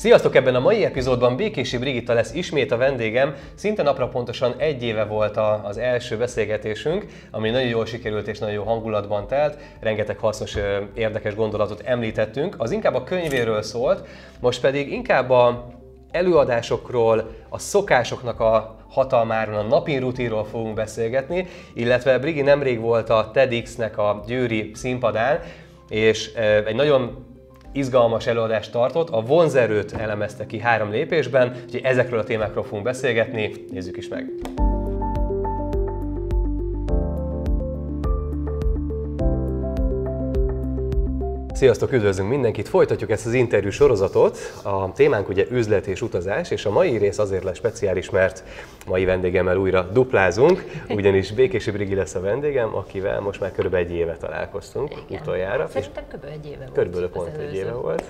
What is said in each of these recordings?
Sziasztok! Ebben a mai epizódban Békési Brigitta lesz ismét a vendégem. Szinte napra pontosan egy éve volt a, az első beszélgetésünk, ami nagyon jól sikerült és nagyon jó hangulatban telt. Rengeteg hasznos, érdekes gondolatot említettünk. Az inkább a könyvéről szólt, most pedig inkább a előadásokról, a szokásoknak a hatalmáról, a napi rutinról fogunk beszélgetni, illetve Brigi nemrég volt a TEDx-nek a győri színpadán, és egy nagyon izgalmas előadást tartott, a vonzerőt elemezte ki három lépésben, úgyhogy ezekről a témákról fogunk beszélgetni, nézzük is meg! Sziasztok, üdvözlünk mindenkit! Folytatjuk ezt az interjú sorozatot. A témánk ugye üzlet és utazás, és a mai rész azért lesz speciális, mert mai vendégemmel újra duplázunk, ugyanis Békési Brigi lesz a vendégem, akivel most már körülbelül egy éve találkoztunk Igen. utoljára. Szerintem kb. egy éve volt. Körülbelül pont egy éve volt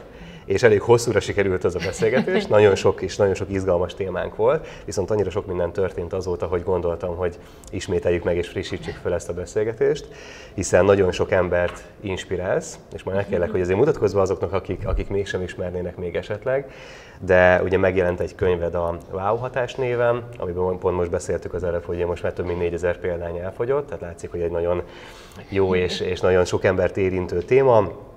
és elég hosszúra sikerült az a beszélgetés, nagyon sok és nagyon sok izgalmas témánk volt, viszont annyira sok minden történt azóta, hogy gondoltam, hogy ismételjük meg és frissítsük fel ezt a beszélgetést, hiszen nagyon sok embert inspirálsz, és majd megkérlek, hogy azért mutatkozz be azoknak, akik, akik mégsem ismernének még esetleg, de ugye megjelent egy könyved a Wow hatás néven, amiben pont most beszéltük az előbb, hogy most már több mint 4000 példány elfogyott, tehát látszik, hogy egy nagyon jó és, és nagyon sok embert érintő téma.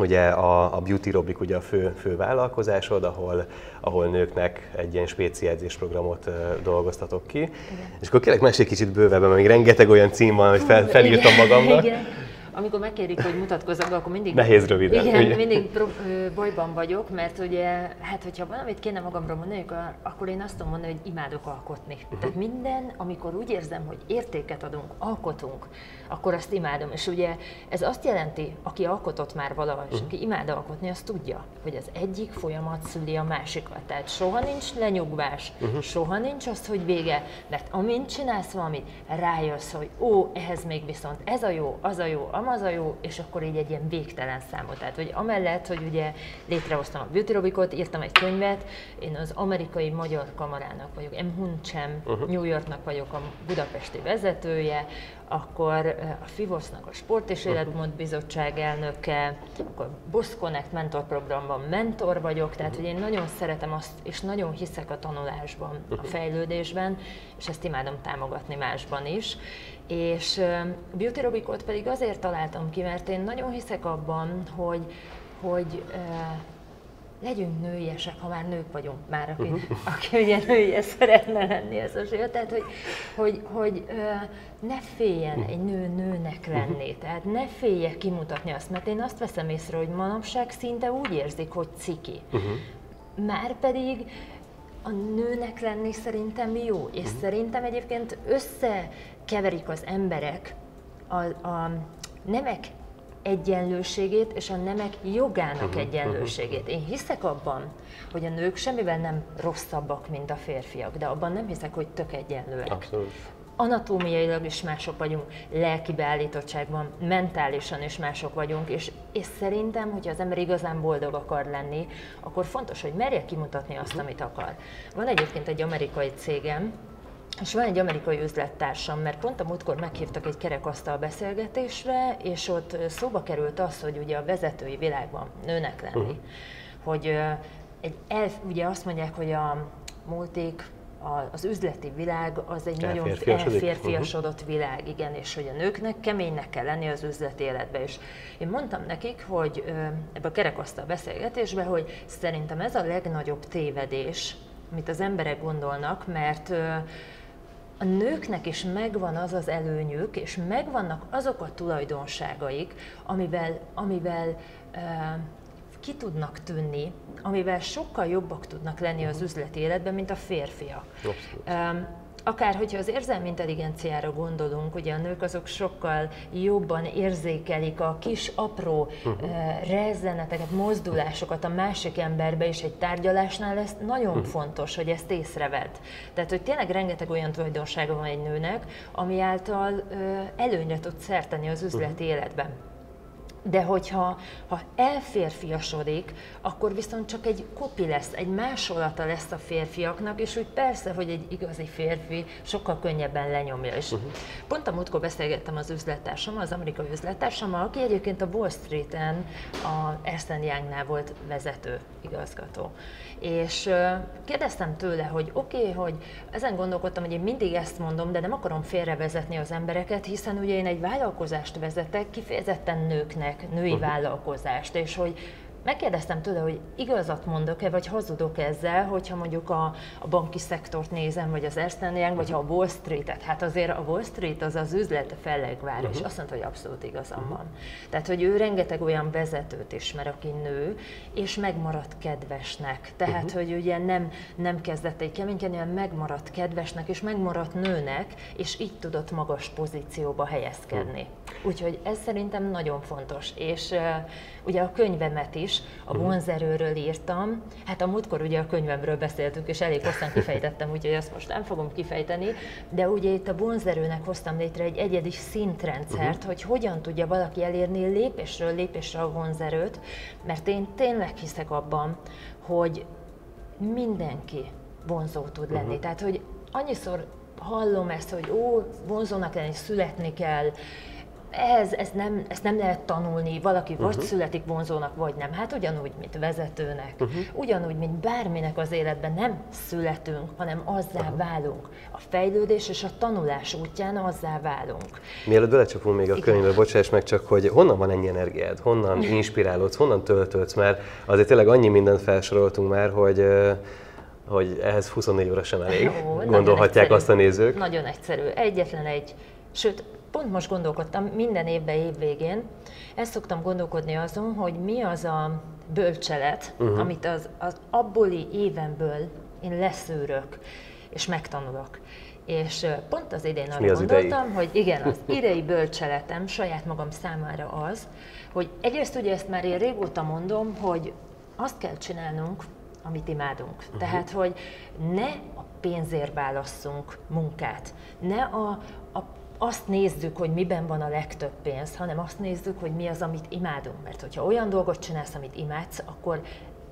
Ugye a, a Beauty Robic ugye a fő, fő vállalkozásod, ahol, ahol nőknek egy ilyen spéci programot uh, dolgoztatok ki. Igen. És akkor kérlek mesélj kicsit bővebben, mert még rengeteg olyan cím van, hogy fel, felírtam magamnak. Igen. Amikor megkérik, hogy mutatkozzak be, akkor mindig... Nehéz röviden. Igen, ugye? mindig pro, bajban vagyok, mert ugye, hát hogyha valamit kéne magamról mondani, akkor- én azt tudom mondani, hogy imádok alkotni. Uh-huh. Tehát minden, amikor úgy érzem, hogy értéket adunk, alkotunk, akkor azt imádom. És ugye ez azt jelenti, aki alkotott már valaha, és aki imád alkotni, az tudja, hogy az egyik folyamat szüli a másikat. Tehát soha nincs lenyugvás, uh-huh. soha nincs az, hogy vége, mert amint csinálsz valamit, rájössz, hogy ó, ehhez még viszont ez a jó, az a jó, amaz a jó, és akkor így egy ilyen végtelen számot. Tehát, hogy amellett, hogy ugye létrehoztam a Beauty Robicot, írtam egy könyvet, én az amerikai magyar kamarának vagyok, M. Hunchem, uh-huh. New Yorknak vagyok a budapesti vezetője, akkor eh, a FIVOSZ-nak a Sport és Életmód Bizottság elnöke, akkor Boss Connect mentor programban mentor vagyok, tehát hogy én nagyon szeretem azt, és nagyon hiszek a tanulásban, a fejlődésben, és ezt imádom támogatni másban is. És Beauty Robicot pedig azért találtam ki, mert én nagyon hiszek abban, hogy, hogy legyünk nőiesek, ha már nők vagyunk már, aki, aki ugye nőies szeretne lenni ez a zsír. Tehát, hogy, hogy, hogy ne féljen egy nő nőnek lenni, tehát ne félje kimutatni azt, mert én azt veszem észre, hogy manapság szinte úgy érzik, hogy ciki. Már pedig a nőnek lenni szerintem jó, és szerintem egyébként összekeverik az emberek a, a nemek egyenlőségét és a nemek jogának egyenlőségét. Én hiszek abban, hogy a nők semmivel nem rosszabbak, mint a férfiak, de abban nem hiszek, hogy tök egyenlőek. Abszolút. Anatómiailag is mások vagyunk, lelki beállítottságban, mentálisan is mások vagyunk, és, és szerintem, hogyha az ember igazán boldog akar lenni, akkor fontos, hogy merje kimutatni azt, amit akar. Van egyébként egy amerikai cégem, és van egy amerikai üzlettársam, mert pont a múltkor meghívtak egy kerekasztal beszélgetésre, és ott szóba került az, hogy ugye a vezetői világban nőnek lenni, uh-huh. hogy egy elf, ugye azt mondják, hogy a multik, a- az üzleti világ az egy nagyon elférfiasodott világ, igen, és hogy a nőknek keménynek kell lenni az üzleti életbe. És én mondtam nekik, hogy ebbe a kerekasztal beszélgetésbe, hogy szerintem ez a legnagyobb tévedés, amit az emberek gondolnak, mert a nőknek is megvan az az előnyük, és megvannak azok a tulajdonságaik, amivel, amivel uh, ki tudnak tűnni, amivel sokkal jobbak tudnak lenni az üzleti életben, mint a férfiak. Abszolút. Um, akár hogyha az érzelmi intelligenciára gondolunk, ugye a nők azok sokkal jobban érzékelik a kis apró uh-huh. rezzeneteket, mozdulásokat a másik emberbe, és egy tárgyalásnál ez nagyon uh-huh. fontos, hogy ezt észrevedd. Tehát, hogy tényleg rengeteg olyan tulajdonsága van egy nőnek, ami által ö, előnyre tud szerteni az üzleti uh-huh. életben. De hogyha ha elférfiasodik, akkor viszont csak egy kopi lesz, egy másolata lesz a férfiaknak, és úgy persze, hogy egy igazi férfi sokkal könnyebben lenyomja. És uh-huh. pont a múltkor beszélgettem az üzlettársam, az amerikai üzlettársammal, aki egyébként a Wall Street-en a Ernst Youngnál volt vezető igazgató. És kérdeztem tőle, hogy oké, okay, hogy ezen gondolkodtam, hogy én mindig ezt mondom, de nem akarom félrevezetni az embereket, hiszen ugye én egy vállalkozást vezetek, kifejezetten nőknek, női uh-huh. vállalkozást, és hogy Megkérdeztem tőle, hogy igazat mondok-e, vagy hazudok ezzel, hogyha mondjuk a, a banki szektort nézem, vagy az Ernst Young, vagy a Wall Street-et. Hát azért a Wall Street az az üzlet fellegvár, uh-huh. és azt mondta, hogy abszolút igazam uh-huh. van. Tehát, hogy ő rengeteg olyan vezetőt ismer, aki nő, és megmaradt kedvesnek. Tehát, uh-huh. hogy ugye nem, nem kezdett egy keménykedni, hanem megmaradt kedvesnek, és megmaradt nőnek, és így tudott magas pozícióba helyezkedni. Uh-huh. Úgyhogy ez szerintem nagyon fontos. És ugye a könyvemet is, a mhm. vonzerőről írtam. Hát a múltkor ugye a könyvemről beszéltünk, és elég hosszan kifejtettem, úgyhogy ezt most nem fogom kifejteni, de ugye itt a vonzerőnek hoztam létre egy egyedi szintrendszert, uh-huh. hogy hogyan tudja valaki elérni lépésről lépésre a vonzerőt, mert én tényleg hiszek abban, hogy mindenki vonzó tud lenni. Uh-huh. Tehát, hogy annyiszor hallom ezt, hogy ó, vonzónak lenni, születni kell, ez, ez nem, ezt nem lehet tanulni, valaki uh-huh. vagy mhm. születik vonzónak, vagy nem. Hát ugyanúgy, mint vezetőnek, uh-huh. ugyanúgy, mint bárminek az életben nem születünk, hanem azzá uh-huh. válunk. A fejlődés és a tanulás útján azzá válunk. Mielőtt belecsapunk még a Igen. könyvbe, bocsáss meg csak, hogy honnan van ennyi energiád, honnan inspirálódsz, honnan töltődsz, mert azért tényleg annyi mindent felsoroltunk már, hogy hogy ehhez 24 óra sem elég, Ó, gondolhatják azt a nézők. Nagyon egyszerű, egyetlen egy, sőt, pont most gondolkodtam, minden évben évvégén, ezt szoktam gondolkodni azon, hogy mi az a bölcselet, uh-huh. amit az, az abboli évemből én leszűrök, és megtanulok. És pont az idén arra gondoltam, idei? hogy igen, az idei bölcseletem saját magam számára az, hogy egyrészt ugye ezt már én régóta mondom, hogy azt kell csinálnunk, amit imádunk. Uh-huh. Tehát, hogy ne a pénzért válasszunk munkát, ne a, a azt nézzük, hogy miben van a legtöbb pénz, hanem azt nézzük, hogy mi az, amit imádunk. Mert hogyha olyan dolgot csinálsz, amit imádsz, akkor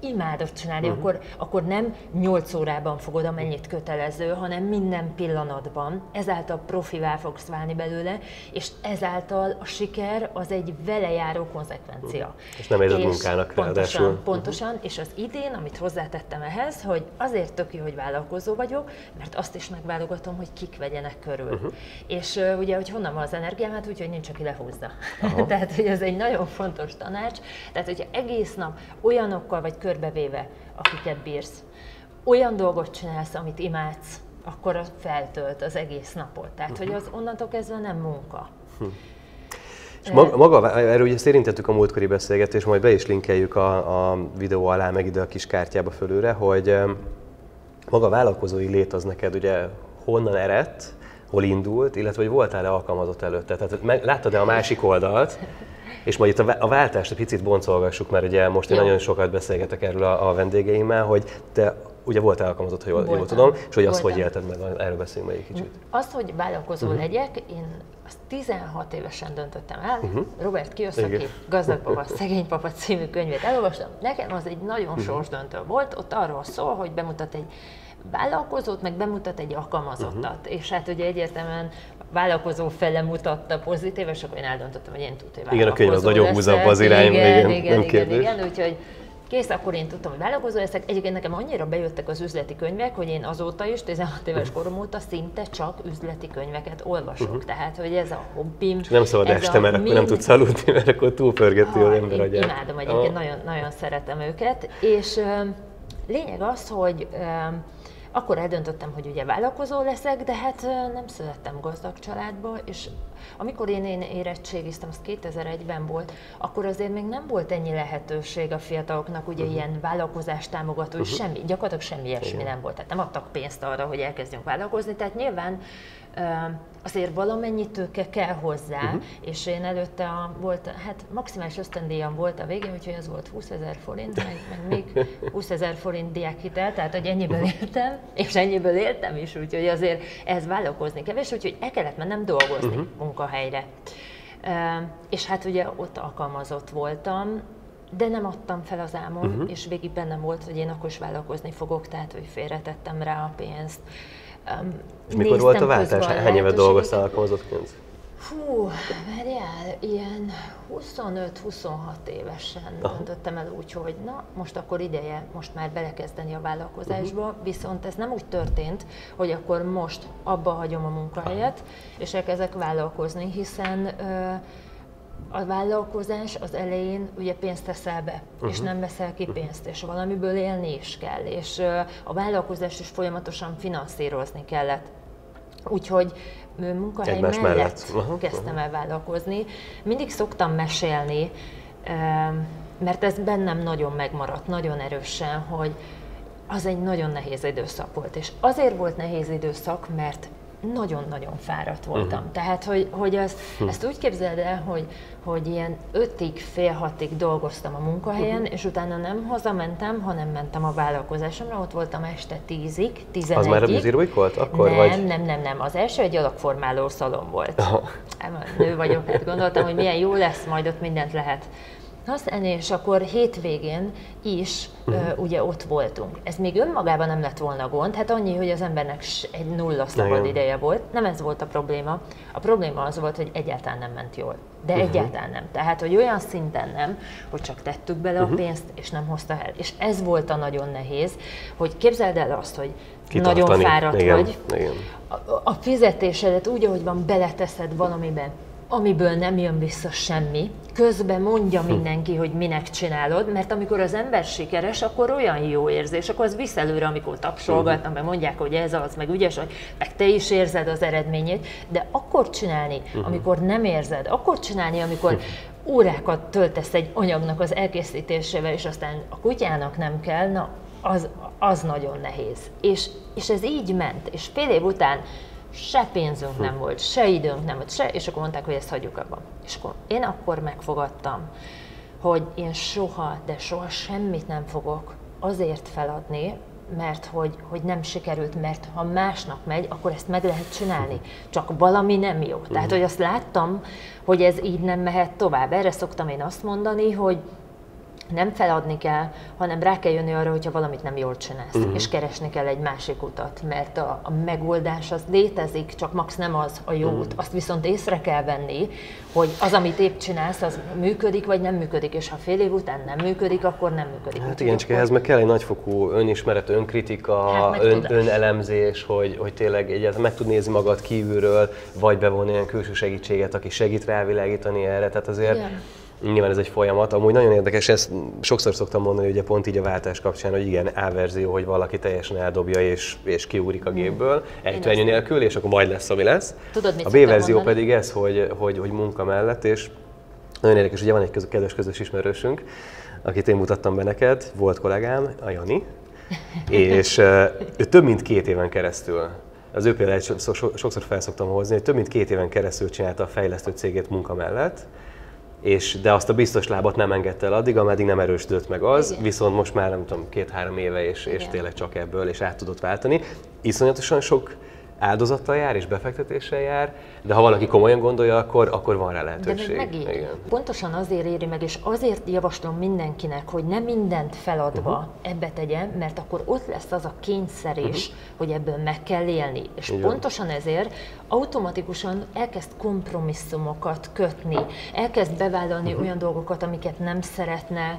imádod csinálni, uh-huh. akkor, akkor nem 8 órában fogod, amennyit kötelező, hanem minden pillanatban. Ezáltal profivá fogsz válni belőle, és ezáltal a siker az egy vele járó konzekvencia. Uh-huh. És nem érzed munkának pontosan, ráadásul. Pontosan, uh-huh. és az idén, amit hozzátettem ehhez, hogy azért tök jó, hogy vállalkozó vagyok, mert azt is megválogatom, hogy kik vegyenek körül. Uh-huh. És uh, ugye, hogy honnan van az energiám, hát úgy, hogy nincs, aki lehúzza. Uh-huh. Tehát, hogy ez egy nagyon fontos tanács. Tehát, hogyha egész nap olyanokkal vagy körbevéve, akiket bírsz. Olyan dolgot csinálsz, amit imádsz, akkor feltölt az egész napot. Tehát, uh-huh. hogy az onnantól kezdve nem munka. Hm. És maga, maga, erről ugye szérintettük a múltkori beszélgetést, majd be is linkeljük a, a videó alá, meg ide a kis kártyába fölőre, hogy maga a vállalkozói lét az neked ugye honnan eredt, hol indult, illetve hogy voltál-e alkalmazott előtte? Tehát láttad-e a másik oldalt, és majd itt a váltást egy picit boncolgassuk, mert ugye most én Jó. nagyon sokat beszélgetek erről a, a vendégeimmel, hogy te ugye volt alkalmazott, ha jól, jól tudom, és hogy azt hogy élted meg, erről beszéljünk meg egy kicsit. Azt, hogy vállalkozó uh-huh. legyek, én azt 16 évesen döntöttem el. Uh-huh. Robert Kiyosaki, Gazdag Papa, Szegény Papa című könyvét elolvastam. Nekem az egy nagyon uh-huh. sorsdöntő volt, ott arról szól, hogy bemutat egy vállalkozót, meg bemutat egy alkalmazottat. Uh-huh. És hát ugye egyértelműen vállalkozó fele mutatta pozitív, és akkor én eldöntöttem, hogy én tudtam, hogy Igen, a könyv az nagyon húzabb az irányba, igen, igen, igen, nem igen, igen, úgyhogy kész, akkor én tudtam, hogy vállalkozó leszek. Egyébként nekem annyira bejöttek az üzleti könyvek, hogy én azóta is, 16 éves korom óta szinte csak üzleti könyveket olvasok. Uh-huh. Tehát, hogy ez a hobbim. Csak nem szabad este, mert akkor nem tudsz aludni, mert akkor túlpörgető az ember agyát. Imádom egyébként, nagyon, nagyon szeretem őket. És uh, lényeg az, hogy uh, akkor eldöntöttem, hogy ugye vállalkozó leszek, de hát nem születtem gazdag családba, és amikor én, én érettségiztem, az 2001-ben volt, akkor azért még nem volt ennyi lehetőség a fiataloknak, ugye uh-huh. ilyen vállalkozás támogató, uh-huh. semmi, gyakorlatilag semmi ilyesmi nem volt. Tehát nem adtak pénzt arra, hogy elkezdjünk vállalkozni, tehát nyilván azért valamennyi tőke kell hozzá, uh-huh. és én előtte a, volt, hát maximális ösztöndíjam volt a végén, úgyhogy az volt 20 ezer forint, meg, meg még 20 ezer forint diákhitel, tehát hogy ennyiből éltem, és ennyiből éltem is, úgyhogy azért ez vállalkozni kevés, úgyhogy el kellett mennem dolgozni uh-huh. Munkahelyre. És hát ugye ott alkalmazott voltam, de nem adtam fel az álmom, uh-huh. és végig bennem volt, hogy én akkor is vállalkozni fogok, tehát hogy félretettem rá a pénzt. És mikor volt a váltás? Hány évet dolgoztál alkalmazottként? Hú, várjál, ilyen 25-26 évesen Aha. döntöttem el úgy, hogy na, most akkor ideje most már belekezdeni a vállalkozásba, uh-huh. viszont ez nem úgy történt, hogy akkor most abba hagyom a munkahelyet, Aha. és elkezdek vállalkozni, hiszen ö, a vállalkozás az elején ugye pénzt teszel be, uh-huh. és nem veszel ki pénzt, és valamiből élni is kell, és ö, a vállalkozást is folyamatosan finanszírozni kellett. Úgyhogy munkahely Egymás mellett, mellett. Kezdtem el vállalkozni. Mindig szoktam mesélni, mert ez bennem nagyon megmaradt, nagyon erősen, hogy az egy nagyon nehéz időszak volt. És azért volt nehéz időszak, mert nagyon-nagyon fáradt voltam. Uh-huh. Tehát, hogy, hogy az, uh-huh. ezt úgy képzeld el, hogy, hogy ilyen ötig, fél hatig dolgoztam a munkahelyen, uh-huh. és utána nem hazamentem, hanem mentem a vállalkozásomra, ott voltam este tízig, tizenegyig. Az már a Biziruik volt akkor? Nem, vagy? nem, nem, nem. Az első egy alakformáló szalon volt. Uh-huh. Nő vagyok, hát gondoltam, hogy milyen jó lesz, majd ott mindent lehet használni, és akkor hétvégén is uh-huh. uh, ugye ott voltunk. Ez még önmagában nem lett volna gond, hát annyi, hogy az embernek egy nulla szabad ideje volt. Nem ez volt a probléma. A probléma az volt, hogy egyáltalán nem ment jól. De uh-huh. egyáltalán nem. Tehát, hogy olyan szinten nem, hogy csak tettük bele uh-huh. a pénzt, és nem hozta el. És ez volt a nagyon nehéz, hogy képzeld el azt, hogy Kitartani. nagyon fáradt Igen. vagy. Igen. A, a fizetésedet úgy, ahogy van, beleteszed valamiben amiből nem jön vissza semmi, közben mondja hm. mindenki, hogy minek csinálod, mert amikor az ember sikeres, akkor olyan jó érzés, akkor az visz előre, amikor tapsolgatnak, mert mondják, hogy ez az, meg ügyes, hogy meg te is érzed az eredményét, de akkor csinálni, hm. amikor nem érzed, akkor csinálni, amikor hm. órákat töltesz egy anyagnak az elkészítésével, és aztán a kutyának nem kell, na, az, az nagyon nehéz. És, és ez így ment, és fél év után se pénzünk nem volt, se időnk nem volt, se, és akkor mondták, hogy ezt hagyjuk abban. És akkor én akkor megfogadtam, hogy én soha, de soha semmit nem fogok azért feladni, mert hogy, hogy nem sikerült, mert ha másnak megy, akkor ezt meg lehet csinálni. Csak valami nem jó. Tehát, mhm. hogy azt láttam, hogy ez így nem mehet tovább. Erre szoktam én azt mondani, hogy nem feladni kell, hanem rá kell jönni arra, hogyha valamit nem jól csinálsz, uh-huh. és keresni kell egy másik utat, mert a, a megoldás az létezik, csak max nem az a jó uh-huh. út. Azt viszont észre kell venni, hogy az, amit épp csinálsz, az működik, vagy nem működik, és ha fél év után nem működik, akkor nem működik. Hát igen, csak ehhez meg kell egy nagyfokú önismeret, önkritika, hát ön, önelemzés, hogy, hogy tényleg egyáltalán meg tud nézni magad kívülről, vagy bevonni olyan külső segítséget, aki segít rávilágítani erre, tehát azért igen Nyilván ez egy folyamat. Amúgy nagyon érdekes, ezt sokszor szoktam mondani, hogy ugye pont így a váltás kapcsán, hogy igen, A-verzió, hogy valaki teljesen eldobja és, és kiúrik a gépből, ejtőernyő nélkül, és akkor majd lesz, ami lesz. Tudod, mit a B-verzió mondani? pedig ez, hogy, hogy, hogy munka mellett, és nagyon érdekes, ugye van egy közös, kedves közös ismerősünk, akit én mutattam be neked, volt kollégám, a Jani, és ő több mint két éven keresztül az ő példáját sokszor felszoktam hozni, hogy több mint két éven keresztül csinálta a fejlesztő cégét munka mellett, és, de azt a biztos lábat nem engedte el addig, ameddig nem erősödött meg az, Igen. viszont most már nem tudom, két-három éve, és, és tényleg csak ebből, és át tudott váltani. Iszonyatosan sok áldozattal jár és befektetéssel jár, de ha valaki komolyan gondolja, akkor, akkor van rá lehetőség. De még Igen. Pontosan azért éri meg, és azért javaslom mindenkinek, hogy nem mindent feladva uh-huh. ebbe tegyen, mert akkor ott lesz az a kényszerés, uh-huh. hogy ebből meg kell élni. És Igen. pontosan ezért automatikusan elkezd kompromisszumokat kötni, elkezd bevállalni uh-huh. olyan dolgokat, amiket nem szeretne,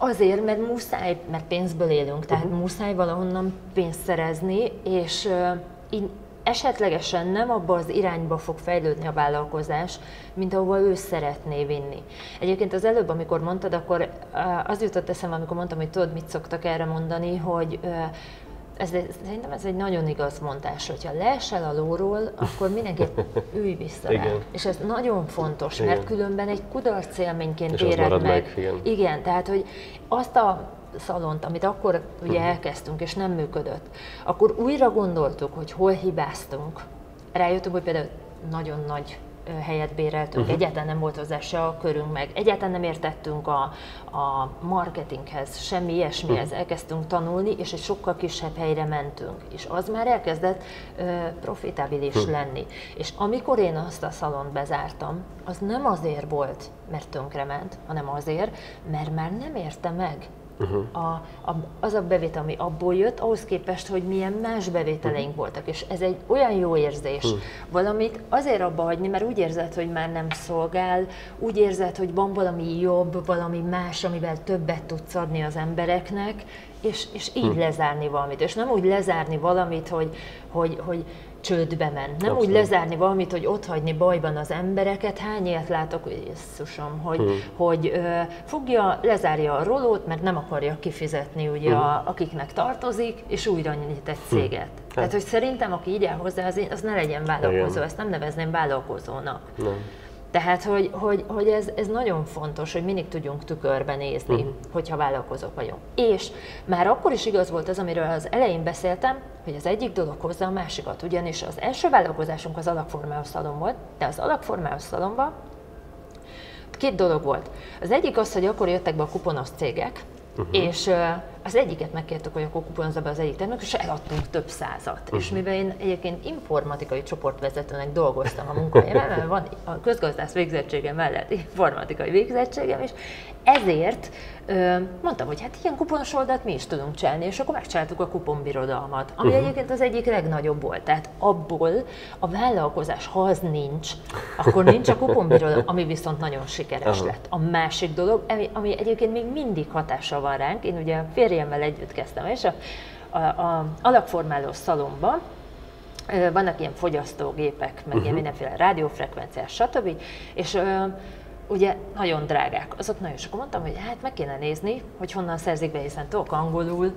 Azért, mert muszáj, mert pénzből élünk, tehát uh-huh. muszáj valahonnan pénzt szerezni, és uh, így esetlegesen nem abba az irányba fog fejlődni a vállalkozás, mint ahova ő szeretné vinni. Egyébként az előbb, amikor mondtad, akkor az jutott eszembe, amikor mondtam, hogy tudod, mit szoktak erre mondani, hogy ez, szerintem ez egy nagyon igaz mondás, hogyha leesel a lóról, akkor mindenképp ülj vissza rá. Igen. És ez nagyon fontos, igen. mert különben egy kudarc élményként éred meg. meg igen. igen, tehát hogy azt a szalont, amit akkor ugye mhm. elkezdtünk, és nem működött, akkor újra gondoltuk, hogy hol hibáztunk. Rájöttünk, hogy például nagyon nagy helyet béreltünk, uh-huh. egyáltalán nem volt hozzá se a körünk meg, egyáltalán nem értettünk a, a marketinghez, semmi ilyesmihez, uh-huh. elkezdtünk tanulni, és egy sokkal kisebb helyre mentünk, és az már elkezdett uh, profitabilis uh-huh. lenni. És amikor én azt a szalont bezártam, az nem azért volt, mert tönkrement, hanem azért, mert már nem érte meg uh-huh. a, a, az a bevétel, ami abból jött, ahhoz képest, hogy milyen más bevételeink uh-huh. voltak. És ez egy olyan jó érzés, uh-huh. valamit azért abba hagyni, mert úgy érzed, hogy már nem szolgál, úgy érzed, hogy van valami jobb, valami más, amivel többet tudsz adni az embereknek, és, és így uh-huh. lezárni valamit. És nem úgy lezárni valamit, hogy, hogy, hogy csődbe ment. Nem Abszolút. úgy lezárni valamit, hogy ott hagyni bajban az embereket. Hány ilyet látok, Jézusom, hogy, hmm. hogy ö, fogja, lezárja a rolót, mert nem akarja kifizetni ugye, hmm. a, akiknek tartozik, és újra nyit egy hm. céget. Hmm. Tehát, hogy szerintem, aki így áll hozzá, az, az ne legyen vállalkozó, Igen. ezt nem nevezném vállalkozónak. Nem. Tehát, hogy, hogy, hogy ez, ez nagyon fontos, hogy mindig tudjunk tükörbe nézni, uh-huh. hogyha vállalkozók vagyunk. És már akkor is igaz volt az, amiről az elején beszéltem, hogy az egyik dolog hozza a másikat. Ugyanis az első vállalkozásunk az alakformáos szalon volt, de az alakformáos szalomban két dolog volt. Az egyik az, hogy akkor jöttek be a kuponos cégek, uh-huh. és az egyiket megkértük, hogy akkor kuponozza be az egyik termék, és eladtunk több százat. Uh-huh. És mivel én egyébként informatikai csoportvezetőnek dolgoztam a munkahelyemen, mert van a közgazdász végzettségem mellett informatikai végzettségem is, ezért mondtam, hogy hát ilyen kuponos oldalt mi is tudunk csinálni, és akkor megcsináltuk a kuponbirodalmat, ami uh-huh. egyébként az egyik legnagyobb volt. Tehát abból a vállalkozás, ha az nincs, akkor nincs a kuponbirodalom, ami viszont nagyon sikeres uh-huh. lett. A másik dolog, ami, ami egyébként még mindig hatással van ránk, én ugye a férjemmel együtt kezdtem, és a, a, a alakformáló szalomban vannak ilyen fogyasztógépek, meg uh-huh. ilyen mindenféle rádiófrekvenciás, stb. És ugye nagyon drágák. Azok nagyon sokan mondtam, hogy hát meg kéne nézni, hogy honnan szerzik be, hiszen tudok angolul,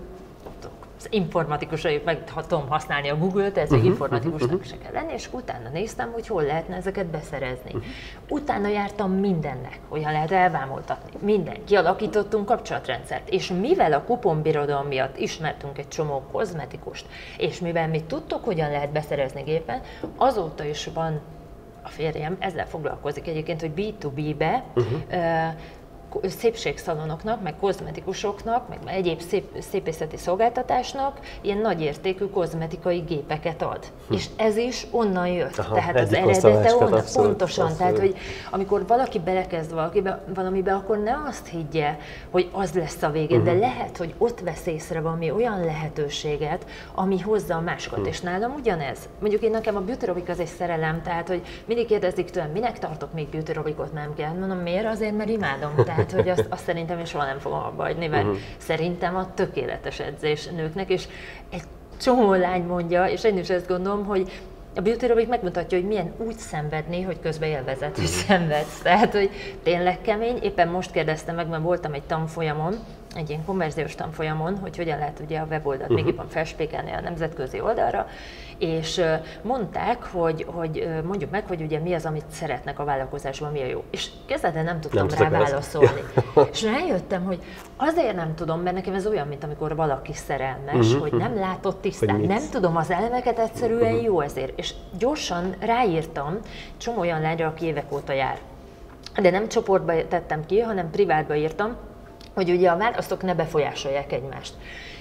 az informatikusai meg tudom használni a Google-t, ez uh-huh, informatikusnak uh-huh. se kell lenni, és utána néztem, hogy hol lehetne ezeket beszerezni. Uh-huh. Utána jártam mindennek, hogyan lehet elvámoltatni, minden. Kialakítottunk kapcsolatrendszert, és mivel a kuponbirodalom miatt ismertünk egy csomó kozmetikust, és mivel mi tudtuk, hogyan lehet beszerezni gépen, azóta is van a férjem ezzel foglalkozik egyébként, hogy B2B-be uh-huh szépségszalonoknak, meg kozmetikusoknak, meg egyéb szép, szépészeti szolgáltatásnak ilyen nagyértékű kozmetikai gépeket ad. Hm. És ez is onnan jött. Aha, tehát az eredete onnan, abszolút, pontosan. Abszolút. Tehát, hogy amikor valaki belekezd valakibe, valamibe, akkor ne azt higgye, hogy az lesz a vége, uh-huh. de hm. lehet, hogy ott vesz észre valami olyan lehetőséget, ami hozza a másokat. Uh-huh. És nálam ugyanez. Mondjuk én nekem a beauty az egy szerelem, tehát hogy mindig kérdezik tőlem, minek tartok még beauty nem kell. Mondom, miért? Azért, mert imádom. Tehát Tehát, hogy azt, azt szerintem én soha nem fogom abba hagyni, mert uh-huh. szerintem a tökéletes edzés nőknek, és egy csomó lány mondja, és én is ezt gondolom, hogy a beauty aerobic megmutatja, hogy milyen úgy szenvedni, hogy közben élvezet, hogy mhm. szenvedsz. Tehát, hogy tényleg kemény. Éppen most kérdeztem meg, mert voltam egy tanfolyamon, egy ilyen konverziós tanfolyamon, hogy hogyan lehet ugye a weboldalt uh-huh. még jobban felspékelni a nemzetközi oldalra, és mondták, hogy, hogy mondjuk meg, hogy ugye mi az, amit szeretnek a vállalkozásban, mi a jó. És kezdetben nem tudtam nem rá válaszolni. és rájöttem, hogy azért nem tudom, mert nekem ez olyan, mint amikor valaki szerelmes, uh-huh. hogy nem látott tisztán, nem tudom az elemeket, egyszerűen uh-huh. jó ezért. És gyorsan ráírtam csomó olyan lányra, aki évek óta jár. De nem csoportba tettem ki, hanem privátba írtam, hogy ugye a választók ne befolyásolják egymást.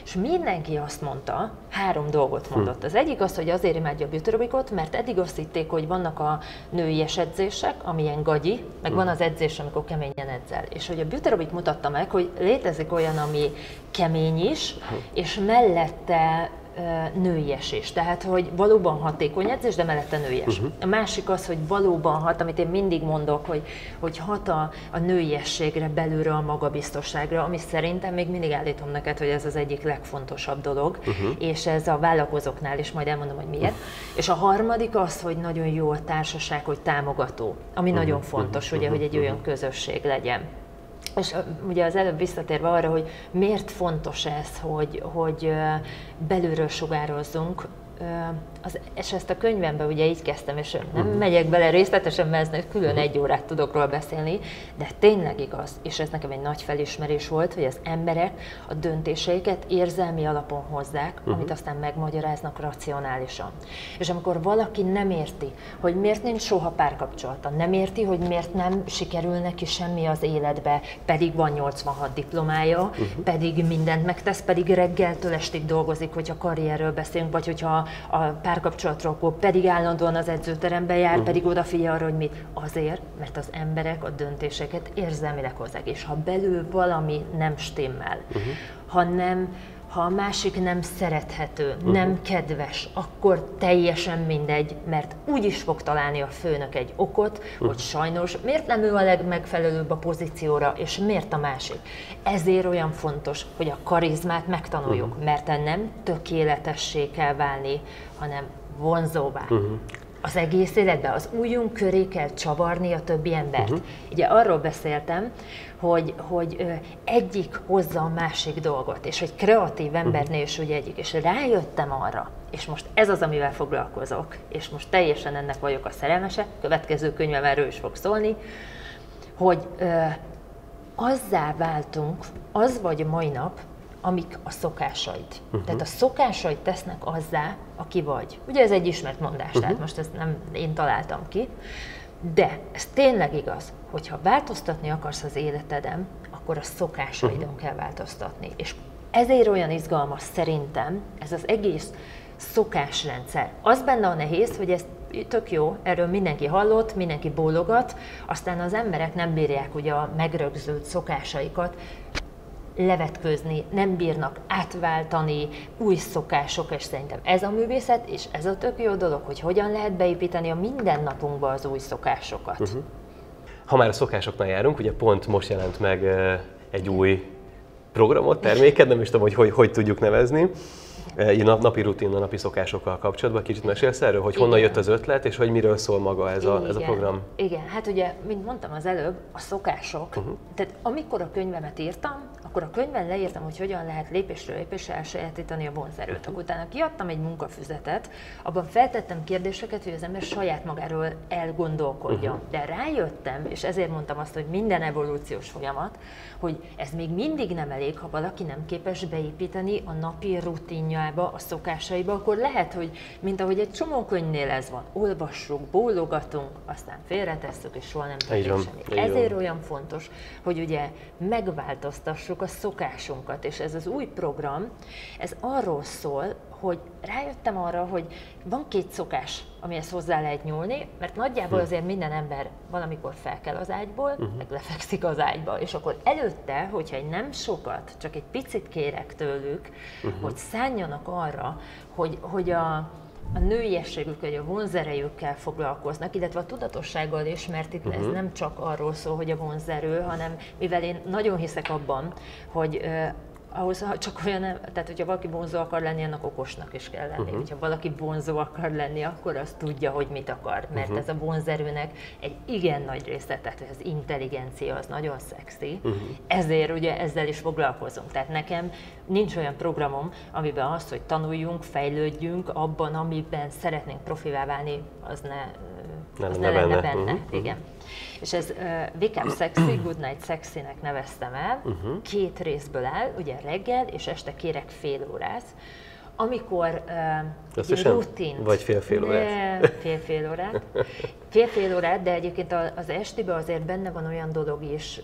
És mindenki azt mondta, három dolgot hm. mondott. Az egyik az, hogy azért imádja a beauty mert eddig azt hitték, hogy vannak a női edzések, amilyen gagyi, meg van hm. az edzés, amikor keményen edzel. És hogy a beauty mutatta meg, hogy létezik olyan, ami kemény is, hm. és mellette nőiesés. Tehát, hogy valóban hatékony edzés, de mellette nőies. Uh-huh. A másik az, hogy valóban hat, amit én mindig mondok, hogy, hogy hat a, a nőiességre, belülre a magabiztosságra, ami szerintem még mindig állítom neked, hogy ez az egyik legfontosabb dolog, uh-huh. és ez a vállalkozóknál is, majd elmondom, hogy miért. Uh-huh. És a harmadik az, hogy nagyon jó a társaság, hogy támogató, ami uh-huh. nagyon fontos, uh-huh. ugye, hogy egy olyan közösség legyen. És ugye az előbb visszatérve arra, hogy miért fontos ez, hogy, hogy belülről sugározzunk, az, és ezt a könyvemben ugye így kezdtem, és nem uh-huh. megyek bele részletesen, mert ez külön egy órát tudok róla beszélni, de tényleg igaz, és ez nekem egy nagy felismerés volt, hogy az emberek a döntéseiket érzelmi alapon hozzák, uh-huh. amit aztán megmagyaráznak racionálisan. És amikor valaki nem érti, hogy miért nincs soha párkapcsolata, nem érti, hogy miért nem sikerül neki semmi az életbe, pedig van 86 diplomája, uh-huh. pedig mindent megtesz, pedig reggeltől estig dolgozik, hogyha karrierről beszélünk, vagy hogyha a párkapcsolatról, akkor pedig állandóan az edzőterembe jár, uh-huh. pedig odafigyel arra, hogy mit. Azért, mert az emberek a döntéseket érzelmileg hozzák, és ha belül valami nem stimmel, uh-huh. ha nem ha a másik nem szerethető, uh-huh. nem kedves, akkor teljesen mindegy, mert úgy is fog találni a főnök egy okot, uh-huh. hogy sajnos miért nem ő a legmegfelelőbb a pozícióra, és miért a másik. Ezért olyan fontos, hogy a karizmát megtanuljuk, uh-huh. mert nem tökéletessé kell válni, hanem vonzóvá. Uh-huh az egész életben, az újunk köré kell csavarni a többi embert. Uh-huh. Ugye arról beszéltem, hogy, hogy egyik hozza a másik dolgot, és egy kreatív embernél is ugye egyik, és rájöttem arra, és most ez az, amivel foglalkozok, és most teljesen ennek vagyok a szerelmese, következő könyvem erről is fog szólni, hogy ö, azzá váltunk, az vagy mai nap, amik a szokásaid. Uh-huh. Tehát a szokásaid tesznek azzá, aki vagy. Ugye ez egy ismert mondás, uh-huh. tehát most ezt nem én találtam ki, de ez tényleg igaz, hogyha változtatni akarsz az életedem, akkor a szokásaidon uh-huh. kell változtatni. És ezért olyan izgalmas szerintem ez az egész szokásrendszer. Az benne a nehéz, hogy ez tök jó, erről mindenki hallott, mindenki bólogat, aztán az emberek nem bírják ugye a megrögzült szokásaikat levetkőzni, nem bírnak átváltani új szokások, és szerintem ez a művészet, és ez a tök jó dolog, hogy hogyan lehet beépíteni a mindennapunkba az új szokásokat. Uh-huh. Ha már a szokásoknál járunk, ugye pont most jelent meg egy új programot, terméket, nem is tudom, hogy hogy, hogy tudjuk nevezni. Egy napi rutin, a napi szokásokkal kapcsolatban kicsit mesélsz erről, hogy honnan Igen. jött az ötlet, és hogy miről szól maga ez a, ez a program? Igen, hát ugye, mint mondtam az előbb, a szokások. Uh-huh. Tehát amikor a könyvemet írtam, akkor a könyvben leírtam, hogy hogyan lehet lépésről lépésre elsajátítani a vonzerőt. Uh-huh. Akkor utána kiadtam egy munkafüzetet, abban feltettem kérdéseket, hogy az ember saját magáról elgondolkodjon. Uh-huh. De rájöttem, és ezért mondtam azt, hogy minden evolúciós folyamat, hogy ez még mindig nem elég, ha valaki nem képes beépíteni a napi rutinjába, a szokásaiba, akkor lehet, hogy mint ahogy egy csomó könyvnél ez van, olvassuk, bólogatunk, aztán félretesszük, és soha nem tudjuk semmi. Ezért olyan fontos, hogy ugye megváltoztassuk a szokásunkat, és ez az új program, ez arról szól, hogy rájöttem arra, hogy van két szokás, amihez hozzá lehet nyúlni, mert nagyjából hm. azért minden ember valamikor fel kell az ágyból, uh-huh. meg lefekszik az ágyba, és akkor előtte, hogyha egy nem sokat, csak egy picit kérek tőlük, uh-huh. hogy szálljanak arra, hogy, hogy a, a nőiességük, vagy a vonzerejükkel foglalkoznak, illetve a tudatossággal is, mert itt uh-huh. ez nem csak arról szól, hogy a vonzerő, hanem mivel én nagyon hiszek abban, hogy ahhoz csak olyan, tehát hogyha valaki vonzó akar lenni, annak okosnak is kell lenni. Uh-huh. Hogyha valaki vonzó akar lenni, akkor azt tudja, hogy mit akar, mert uh-huh. ez a vonzerőnek egy igen nagy része, tehát az intelligencia az nagyon szexi, uh-huh. ezért ugye ezzel is foglalkozunk. Tehát nekem nincs olyan programom, amiben az, hogy tanuljunk, fejlődjünk abban, amiben szeretnénk profivá válni, az ne, az ne, ne lenne benne. benne. Uh-huh. Igen. És ez uh, Up Sexy, Good Night Sexy-nek neveztem el. Uh-huh. Két részből áll, ugye reggel és este kérek fél órát, amikor uh, rutin. Vagy fél-fél órát? Fél-fél órát. Fél-fél órát, de egyébként az estiben azért benne van olyan dolog is,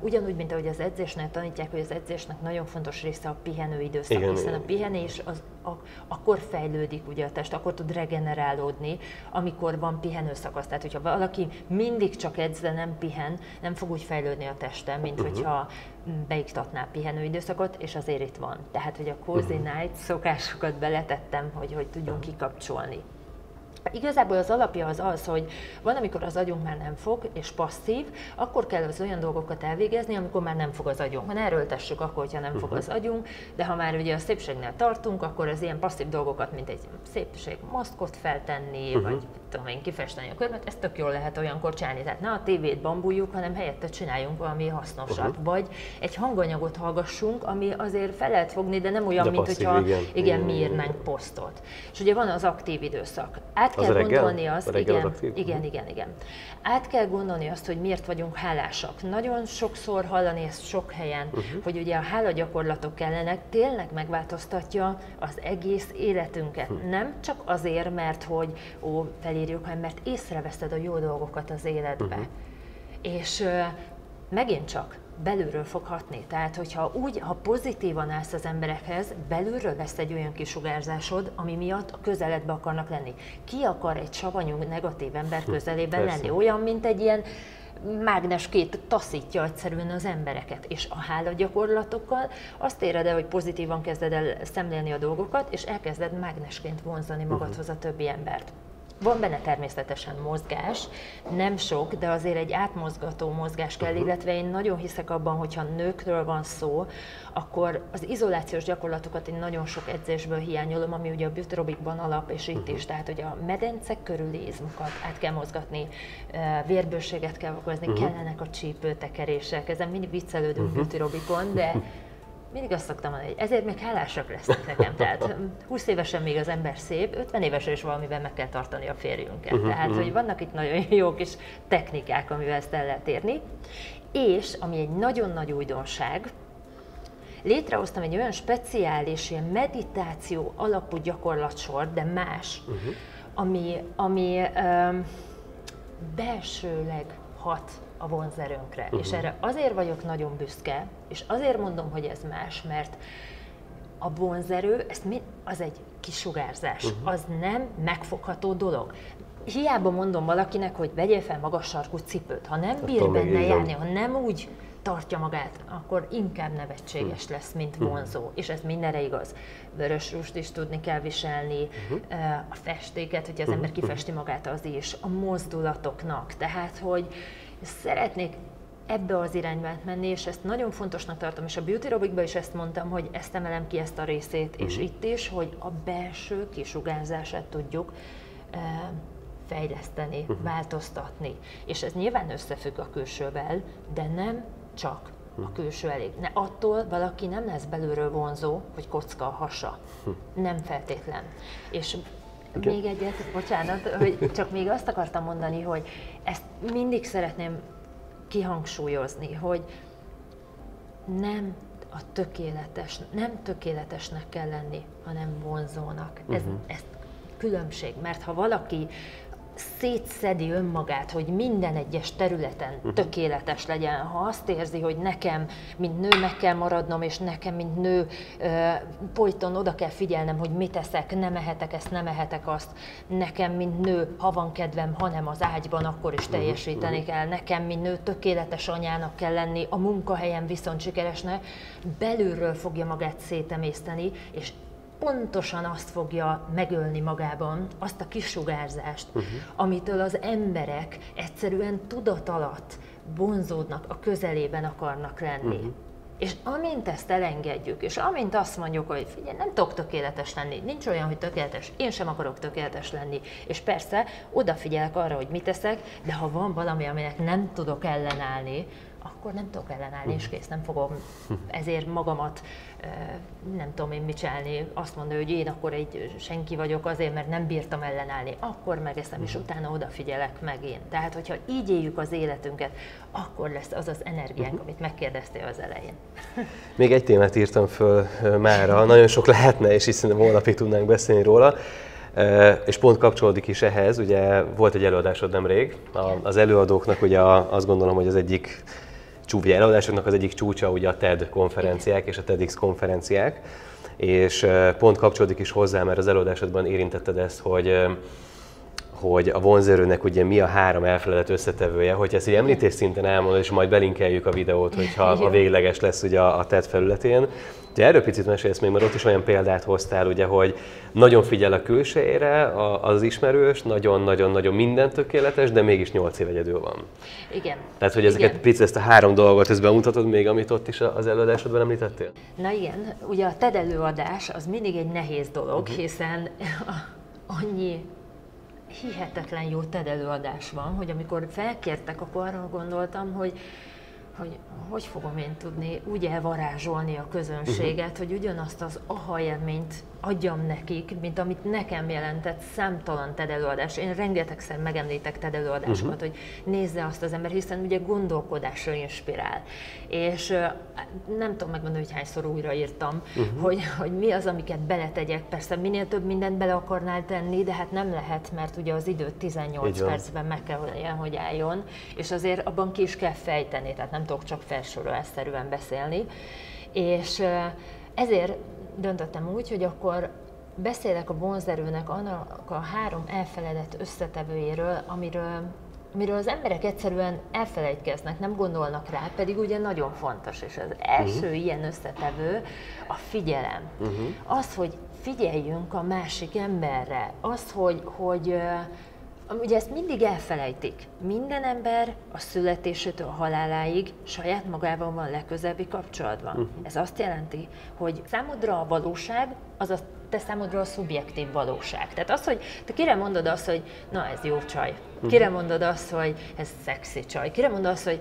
ugyanúgy, mint ahogy az edzésnek tanítják, hogy az edzésnek nagyon fontos része a pihenő időszak, Igen, hiszen a pihenés az a, akkor fejlődik ugye a test, akkor tud regenerálódni, amikor van pihenő szakasz. Tehát, hogyha valaki mindig csak edz, de nem pihen, nem fog úgy fejlődni a teste, mint uh-huh. hogyha beiktatná időszakot, és azért itt van. Tehát, hogy a cozy uh-huh. night szokásokat beletettem, hogy, hogy tudjunk uh-huh. kikapcsolni. Igazából az alapja az az, hogy van, amikor az agyunk már nem fog, és passzív, akkor kell az olyan dolgokat elvégezni, amikor már nem fog az agyunk. Ha erőltessük, akkor, hogyha nem fog mhm. az agyunk, de ha már ugye a szépségnél tartunk, akkor az ilyen passzív dolgokat, mint egy szépség maszkot feltenni, uh-huh. vagy tudom én, kifesteni a körmet, ezt tök jól lehet olyankor csinálni. Tehát ne a tévét bambuljuk, hanem helyette csináljunk valami hasznosat. Uh-huh. Vagy egy hanganyagot hallgassunk, ami azért fel lehet fogni, de nem olyan, de mint passzív, hogyha igen, igen, mi írnánk posztot. És ugye van az aktív időszak. Át kell az gondolni azt, a igen, az igen, igen, igen. Át kell gondolni azt, hogy miért vagyunk hálásak. Nagyon sokszor hallani ezt sok helyen, uh-huh. hogy ugye a hála gyakorlatok kellenek, tényleg megváltoztatja az egész életünket. Uh-huh. Nem csak azért, mert hogy ó, felírjuk, hanem mert észreveszed a jó dolgokat az életbe. Uh-huh. És megint csak belülről fog hatni. Tehát, hogyha úgy, ha pozitívan állsz az emberekhez, belülről lesz egy olyan kisugárzásod, ami miatt a közeledbe akarnak lenni. Ki akar egy savanyú, negatív ember hm, közelében Persze. lenni? Olyan, mint egy ilyen mágnesként taszítja egyszerűen az embereket. És a hála gyakorlatokkal azt éred el, hogy pozitívan kezded el szemlélni a dolgokat, és elkezded mágnesként vonzani magadhoz a többi embert. Van benne természetesen mozgás, nem sok, de azért egy átmozgató mozgás kell, uh-huh. illetve én nagyon hiszek abban, hogyha nőkről van szó, akkor az izolációs gyakorlatokat én nagyon sok edzésből hiányolom, ami ugye a buterobikban alap, és itt uh-huh. is, tehát hogy a medencek körüli izmokat át kell mozgatni, vérbőséget kell okozni, uh-huh. kellenek a csípőtekerések, ezen mindig viccelődünk uh-huh. buterobikon, de mindig azt szoktam mondani, hogy ezért még hálásak lesznek nekem. Tehát 20 évesen még az ember szép, 50 évesen is valamivel meg kell tartani a férjünket. Uh-huh, Tehát, uh-huh. hogy vannak itt nagyon jó kis technikák, amivel ezt el lehet érni. És, ami egy nagyon nagy újdonság, létrehoztam egy olyan speciális, ilyen meditáció alapú gyakorlatsor, de más, uh-huh. ami, ami um, belsőleg hat a vonzerőnkre. Uh-huh. És erre azért vagyok nagyon büszke, és azért mondom, hogy ez más, mert a vonzerő, ezt mi, az egy kisugárzás, uh-huh. az nem megfogható dolog. Hiába mondom valakinek, hogy vegyél fel magas sarkú cipőt, ha nem bír benne járni, ha nem úgy tartja magát, akkor inkább nevetséges hm. lesz, mint hm. vonzó. És ez mindenre igaz. Vörös rust is tudni kell viselni, uh-huh. a festéket, hogy az uh-huh. ember kifesti magát, az is, a mozdulatoknak. Tehát, hogy szeretnék ebbe az irányba menni, és ezt nagyon fontosnak tartom, és a Beauty Robikban is ezt mondtam, hogy ezt emelem ki ezt a részét, uh-huh. és mhm. itt is, hogy a belső kisugárzását tudjuk uh, fejleszteni, uh-huh. változtatni. És ez nyilván összefügg a külsővel, de nem csak a mhm. külső elég. Ne, attól valaki nem lesz belülről vonzó, hogy kocka a hasa. Nem feltétlen. És Okay. Még egyet, bocsánat, hogy csak még azt akartam mondani, hogy ezt mindig szeretném kihangsúlyozni, hogy nem a tökéletes, nem tökéletesnek kell lenni, hanem vonzónak. Ez, uh-huh. ez különbség, mert ha valaki szétszedi önmagát, hogy minden egyes területen uh-huh. tökéletes legyen. Ha azt érzi, hogy nekem, mint nő meg kell maradnom, és nekem, mint nő folyton oda kell figyelnem, hogy mit eszek, nem ehetek ezt, nem ehetek azt. Nekem, mint nő, ha van kedvem, hanem az ágyban, akkor is mhm. teljesíteni uh-huh. kell. Nekem, mint nő, tökéletes anyának kell lenni, a munkahelyen viszont sikeresnek. Belülről fogja magát szétemészteni, és pontosan azt fogja megölni magában, azt a kisugárzást, uh-huh. amitől az emberek egyszerűen tudat alatt vonzódnak, a közelében akarnak lenni. Uh-huh. És amint ezt elengedjük, és amint azt mondjuk, hogy figyelj, nem tudok tökéletes lenni, nincs olyan, hogy tökéletes, én sem akarok tökéletes lenni, és persze odafigyelek arra, hogy mit teszek, de ha van valami, aminek nem tudok ellenállni, akkor nem tudok ellenállni, és kész, nem fogom ezért magamat, nem tudom én mit csinálni, azt mondani, hogy én akkor egy senki vagyok azért, mert nem bírtam ellenállni, akkor megeszem, és utána odafigyelek meg én. Tehát, hogyha így éljük az életünket, akkor lesz az az energiánk, uh-huh. amit megkérdeztél az elején. Még egy témát írtam föl mára, nagyon sok lehetne, és hiszen holnapig tudnánk beszélni róla. És pont kapcsolódik is ehhez, ugye volt egy előadásod nemrég, az előadóknak ugye azt gondolom, hogy az egyik csúvja előadásoknak az egyik csúcsa ugye a TED konferenciák és a TEDx konferenciák, és pont kapcsolódik is hozzá, mert az előadásodban érintetted ezt, hogy hogy a vonzerőnek ugye mi a három elfeledett összetevője, hogy ezt így említés szinten elmondod, és majd belinkeljük a videót, hogyha a végleges lesz ugye a TED felületén. Ugye erről picit mesélsz még, mert ott is olyan példát hoztál, ugye, hogy nagyon figyel a külsejére az ismerős, nagyon-nagyon-nagyon minden tökéletes, de mégis 8 év egyedül van. Igen. Tehát, hogy ezeket igen. picit ezt a három dolgot ezt bemutatod még, amit ott is az előadásodban említettél? Na igen, ugye a TED előadás az mindig egy nehéz dolog, uh-huh. hiszen annyi hihetetlen jó TED előadás van, hogy amikor felkértek, akkor arra gondoltam, hogy hogy hogy fogom én tudni úgy elvarázsolni a közönséget, uh-huh. hogy ugyanazt az aha élményt adjam nekik, mint amit nekem jelentett számtalan TED előadás. Én rengetegszer megemlítek TED előadásokat, uh-huh. hogy nézze azt az ember, hiszen ugye gondolkodásra inspirál. És nem tudom megmondani, hogy hányszor újraírtam, uh-huh. hogy, hogy mi az, amiket beletegyek. Persze minél több mindent bele akarnál tenni, de hát nem lehet, mert ugye az idő 18 percben meg kell, hogy álljon, és azért abban ki is kell fejteni, tehát nem tudok csak felsorolásszerűen beszélni. És ezért döntöttem úgy, hogy akkor beszélek a vonzerőnek annak a három elfeledett összetevőjéről, amiről, amiről az emberek egyszerűen elfelejtkeznek, nem gondolnak rá, pedig ugye nagyon fontos, és az első uh-huh. ilyen összetevő a figyelem. Uh-huh. Az, hogy figyeljünk a másik emberre, az, hogy, hogy Ugye ezt mindig elfelejtik. Minden ember a születésétől a haláláig saját magával van legközelebbi kapcsolatban. Uh-huh. Ez azt jelenti, hogy számodra a valóság az a te számodra a szubjektív valóság. Tehát az, hogy te kire mondod azt, hogy na ez jó csaj, kire mhm. mondod azt, hogy ez szexi csaj, kire mondod azt, hogy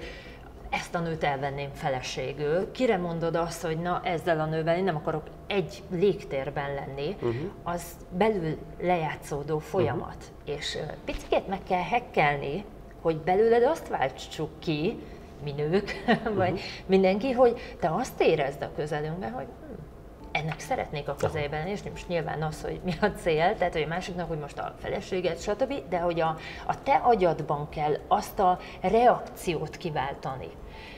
ezt a nőt elvenném feleségül, kire mondod azt, hogy na ezzel a nővel én nem akarok egy légtérben lenni, uh-huh. az belül lejátszódó folyamat. Uh-huh. És picit meg kell hekkelni, hogy belőled azt váltsuk ki, mi nők, vagy uh-huh. mindenki, hogy te azt érezd a közelünkben, hogy hm, ennek szeretnék a közelében, és most nyilván az, hogy mi a cél, tehát hogy a másiknak, hogy most a feleséget, stb., de hogy a, a te agyadban kell azt a reakciót kiváltani.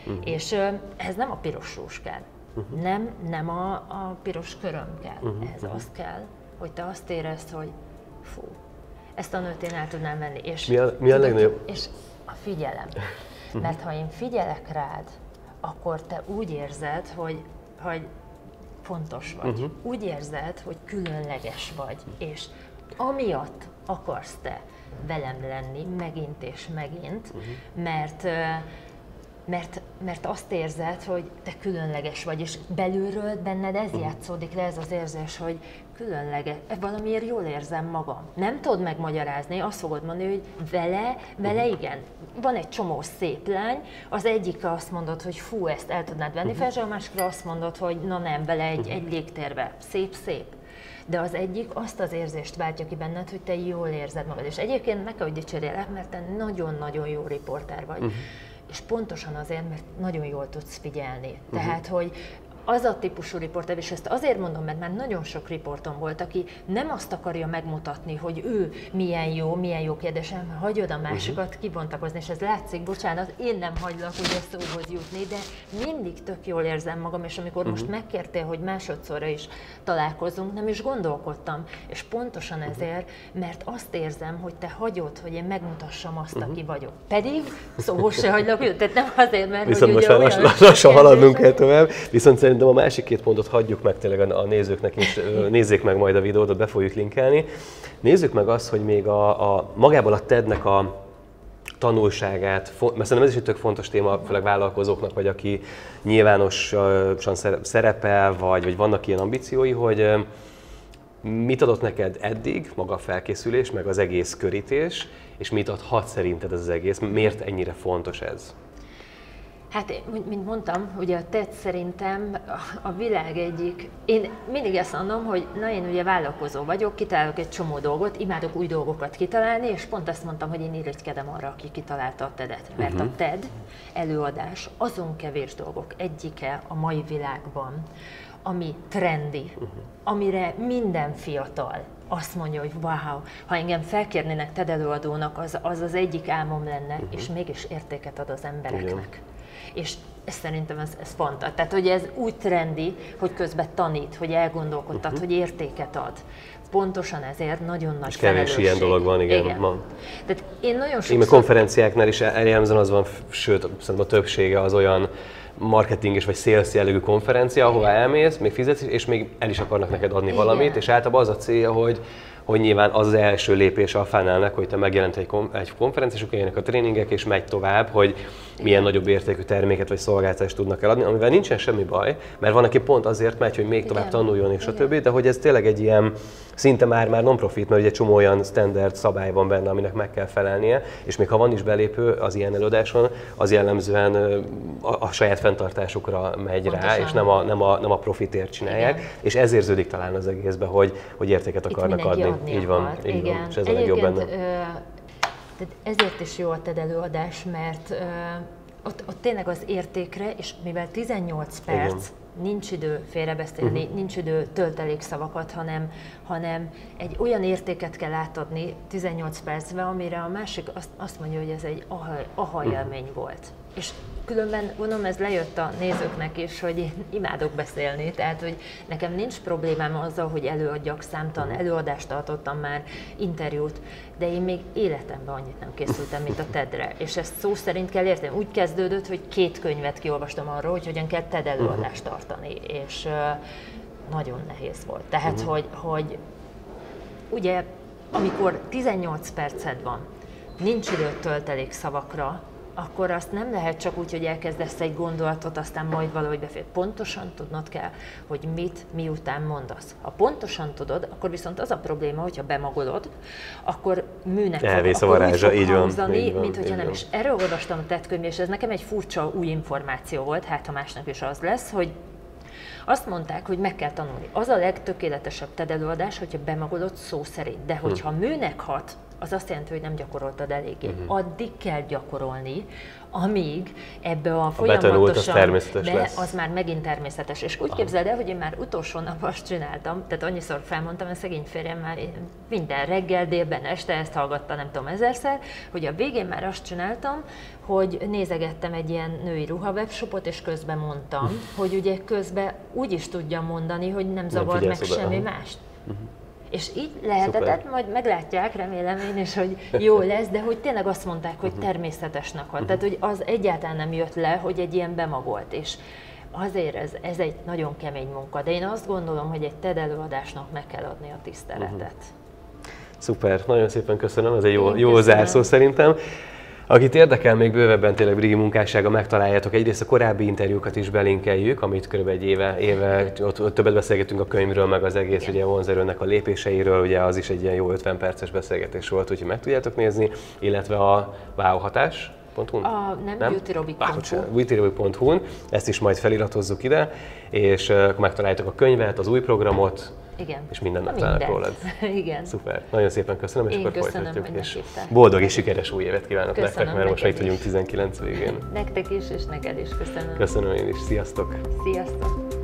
Uh-huh. És ez nem a piros rús kell. Uh-huh. Nem, nem a, a piros köröm kell. Uh-huh. Ez uh-huh. az kell, hogy te azt érezd, hogy fú, ezt a nőt én el tudnám venni. És, mi a, mi a legnagyobb? És a figyelem. Mert ha én figyelek rád, akkor te úgy érzed, hogy, hogy fontos vagy. Uh-huh. Úgy érzed, hogy különleges vagy, és amiatt akarsz te velem lenni megint és megint, uh-huh. mert mert, mert azt érzed, hogy te különleges vagy, és belülről benned ez uh-huh. játszódik le, ez az érzés, hogy különleges, valamiért jól érzem magam. Nem tudod megmagyarázni, azt fogod mondani, hogy vele, vele uh-huh. igen. Van egy csomó szép lány, az egyik azt mondod, hogy fú, ezt el tudnád venni, uh-huh. fel, a másikra azt mondod, hogy na nem, vele egy, egy légtérbe. Szép, szép de az egyik azt az érzést váltja ki benned, hogy te jól érzed magad. És egyébként meg kell, hogy dicsérjelek, mert te nagyon-nagyon jó riporter vagy. Uh-huh és pontosan azért, mert nagyon jól tudsz figyelni. Uh-huh. Tehát, hogy az a típusú riporter, és ezt azért mondom, mert már nagyon sok riporton volt, aki nem azt akarja megmutatni, hogy ő milyen jó, milyen jó kérdés, hanem hagyod a másikat uh-huh. kibontakozni, és ez látszik, bocsánat, én nem hagylak ugye szóhoz jutni, de mindig tök jól érzem magam, és amikor uh-huh. most megkértél, hogy másodszorra is találkozunk, nem is gondolkodtam, és pontosan uh-huh. ezért, mert azt érzem, hogy te hagyod, hogy én megmutassam azt, uh-huh. aki vagyok. Pedig szóhoz se hagylak, tehát nem azért, mert Viszont hogy most ugye lassan, lassan haladnunk kell tovább, viszont szerintem a másik két pontot hagyjuk meg tényleg a nézőknek is, nézzék meg majd a videót, be fogjuk linkelni. Nézzük meg azt, hogy még a, a magából a TED-nek a tanulságát, mert szerintem ez is egy tök fontos téma, főleg vállalkozóknak, vagy aki nyilvánosan szerepel, vagy, vagy vannak ilyen ambíciói, hogy mit adott neked eddig, maga a felkészülés, meg az egész körítés, és mit adhat szerinted ez az egész, miért ennyire fontos ez? Hát, mint mondtam, ugye a TED szerintem a világ egyik, én mindig ezt mondom, hogy na én ugye vállalkozó vagyok, kitalálok egy csomó dolgot, imádok új dolgokat kitalálni, és pont azt mondtam, hogy én irigykedem arra, aki kitalálta a TED-et. Mert uh-huh. a mhm. TED előadás azon kevés dolgok egyike a mai világban, ami trendi, uh-huh. amire minden fiatal azt mondja, hogy wow, ha engem felkérnének TED előadónak, az az, az egyik álmom lenne, uh-huh. és mégis értéket ad az embereknek. Uh-huh és szerintem ez, ez fantasztikus. Tehát, hogy ez úgy trendi, hogy közben tanít, hogy elgondolkodtat, uh-huh. hogy értéket ad. Pontosan ezért nagyon nagy És kevés ilyen dolog van, igen. igen. Ma. Tehát én nagyon sokszor... Én konferenciáknál is jellemzően az van, sőt, szerintem a többsége az olyan marketing és vagy sales jellegű konferencia, ahova elmész, még fizetsz, és még el is akarnak neked adni Igen. valamit, és általában az a célja, hogy hogy nyilván az az első lépés a funnelnek, hogy te megjelent egy, kom- egy konferencia, és akkor a tréningek, és megy tovább, hogy milyen nagyobb értékű terméket vagy szolgáltatást tudnak eladni, amivel nincsen semmi baj, mert van, aki pont azért megy, hogy még tovább tanuljon, és a többi, de hogy ez tényleg egy ilyen szinte már, már non-profit, mert ugye egy csomó olyan standard szabály van benne, aminek meg kell felelnie, és még ha van is belépő az ilyen előadáson, az jellemzően a, a saját fenntartásukra megy Pontosan. rá, és nem a, nem a, nem a profitért csinálják, Igen. és ez érződik talán az egészben, hogy, hogy értéket akarnak adni. adni. Így van, akar. így Igen. van, és ez a legjobb benne. Ö, tehát ezért is jó a TED előadás, mert ö, ott, ott tényleg az értékre, és mivel 18 perc, Igen nincs idő félrebeszélni, uh-huh. nincs idő töltelékszavakat, hanem, hanem egy olyan értéket kell átadni 18 percben, amire a másik azt, azt mondja, hogy ez egy aha, aha uh-huh. élmény volt. És különben gondolom ez lejött a nézőknek is, hogy én imádok beszélni, tehát hogy nekem nincs problémám azzal, hogy előadjak, számtalan mhm. előadást tartottam már, interjút, de én még életemben annyit nem készültem, mint a TED-re. És ezt szó szerint kell érteni. Úgy kezdődött, hogy két könyvet kiolvastam arról, hogy hogyan kell TED előadást mhm. tartani, és nagyon nehéz volt. Tehát, uh-huh. hogy, hogy ugye, amikor 18 perced van, nincs időt töltelék szavakra, akkor azt nem lehet csak úgy, hogy elkezdesz egy gondolatot, aztán majd valahogy befér. Pontosan tudnod kell, hogy mit miután mondasz. Ha pontosan tudod, akkor viszont az a probléma, hogyha bemagolod, akkor műnek Elvész fog, a varázsa, így van, hangzani, így van, mint hogyha nem. Van. És erről olvastam a tettkönyv, és ez nekem egy furcsa új információ volt, hát ha másnak is az lesz, hogy azt mondták, hogy meg kell tanulni. Az a legtökéletesebb TED előadás, hogyha bemagolod szó szerint. De hogyha hm. műnek hat, az azt jelenti, hogy nem gyakoroltad eléggé. Uh-huh. Addig kell gyakorolni, amíg ebbe a, a folyamatosan, természetes de lesz. az már megint természetes. És úgy Aha. képzeld el, hogy én már utolsó nap azt csináltam, tehát annyiszor felmondtam, a szegény férjem már minden reggel, délben, este ezt hallgatta, nem tudom, ezerszer, hogy a végén már azt csináltam, hogy nézegettem egy ilyen női ruhavebshopot, és közben mondtam, hogy ugye közben úgy is tudjam mondani, hogy nem zavar meg semmi mást. Uh-huh. És így lehetett, majd meglátják, remélem én is, hogy jó lesz, de hogy tényleg azt mondták, hogy mhm. természetesnek volt. Tehát, hogy az egyáltalán nem jött le, hogy egy ilyen bemagolt. És azért ez, ez egy nagyon kemény munka, de én azt gondolom, hogy egy TED előadásnak meg kell adni a tiszteletet. Uh-huh. Szuper, nagyon szépen köszönöm, ez egy jó, jó zárszó szerintem. Akit érdekel még bővebben tényleg Brigi munkássága, megtaláljátok. Egyrészt a korábbi interjúkat is belinkeljük, amit kb. egy éve, éve ott, ott többet beszélgetünk a könyvről, meg az egész ugye vonzerőnek a lépéseiről, ugye az is egy ilyen jó 50 perces beszélgetés volt, úgyhogy meg tudjátok nézni, illetve a wow hatás, A, nem, nem? beautyrobic.hu-n. Ezt is majd feliratozzuk ide, és uh, megtaláljátok a könyvet, az új programot, igen. És minden megtalálnak rólad. Igen. Szuper. Nagyon szépen köszönöm, és Én akkor köszönöm, folytatjuk. És boldog és sikeres új évet kívánok köszönöm nektek, mert most itt vagyunk 19 végén. Nektek is, és neked is köszönöm. Köszönöm én is. Sziasztok! Sziasztok!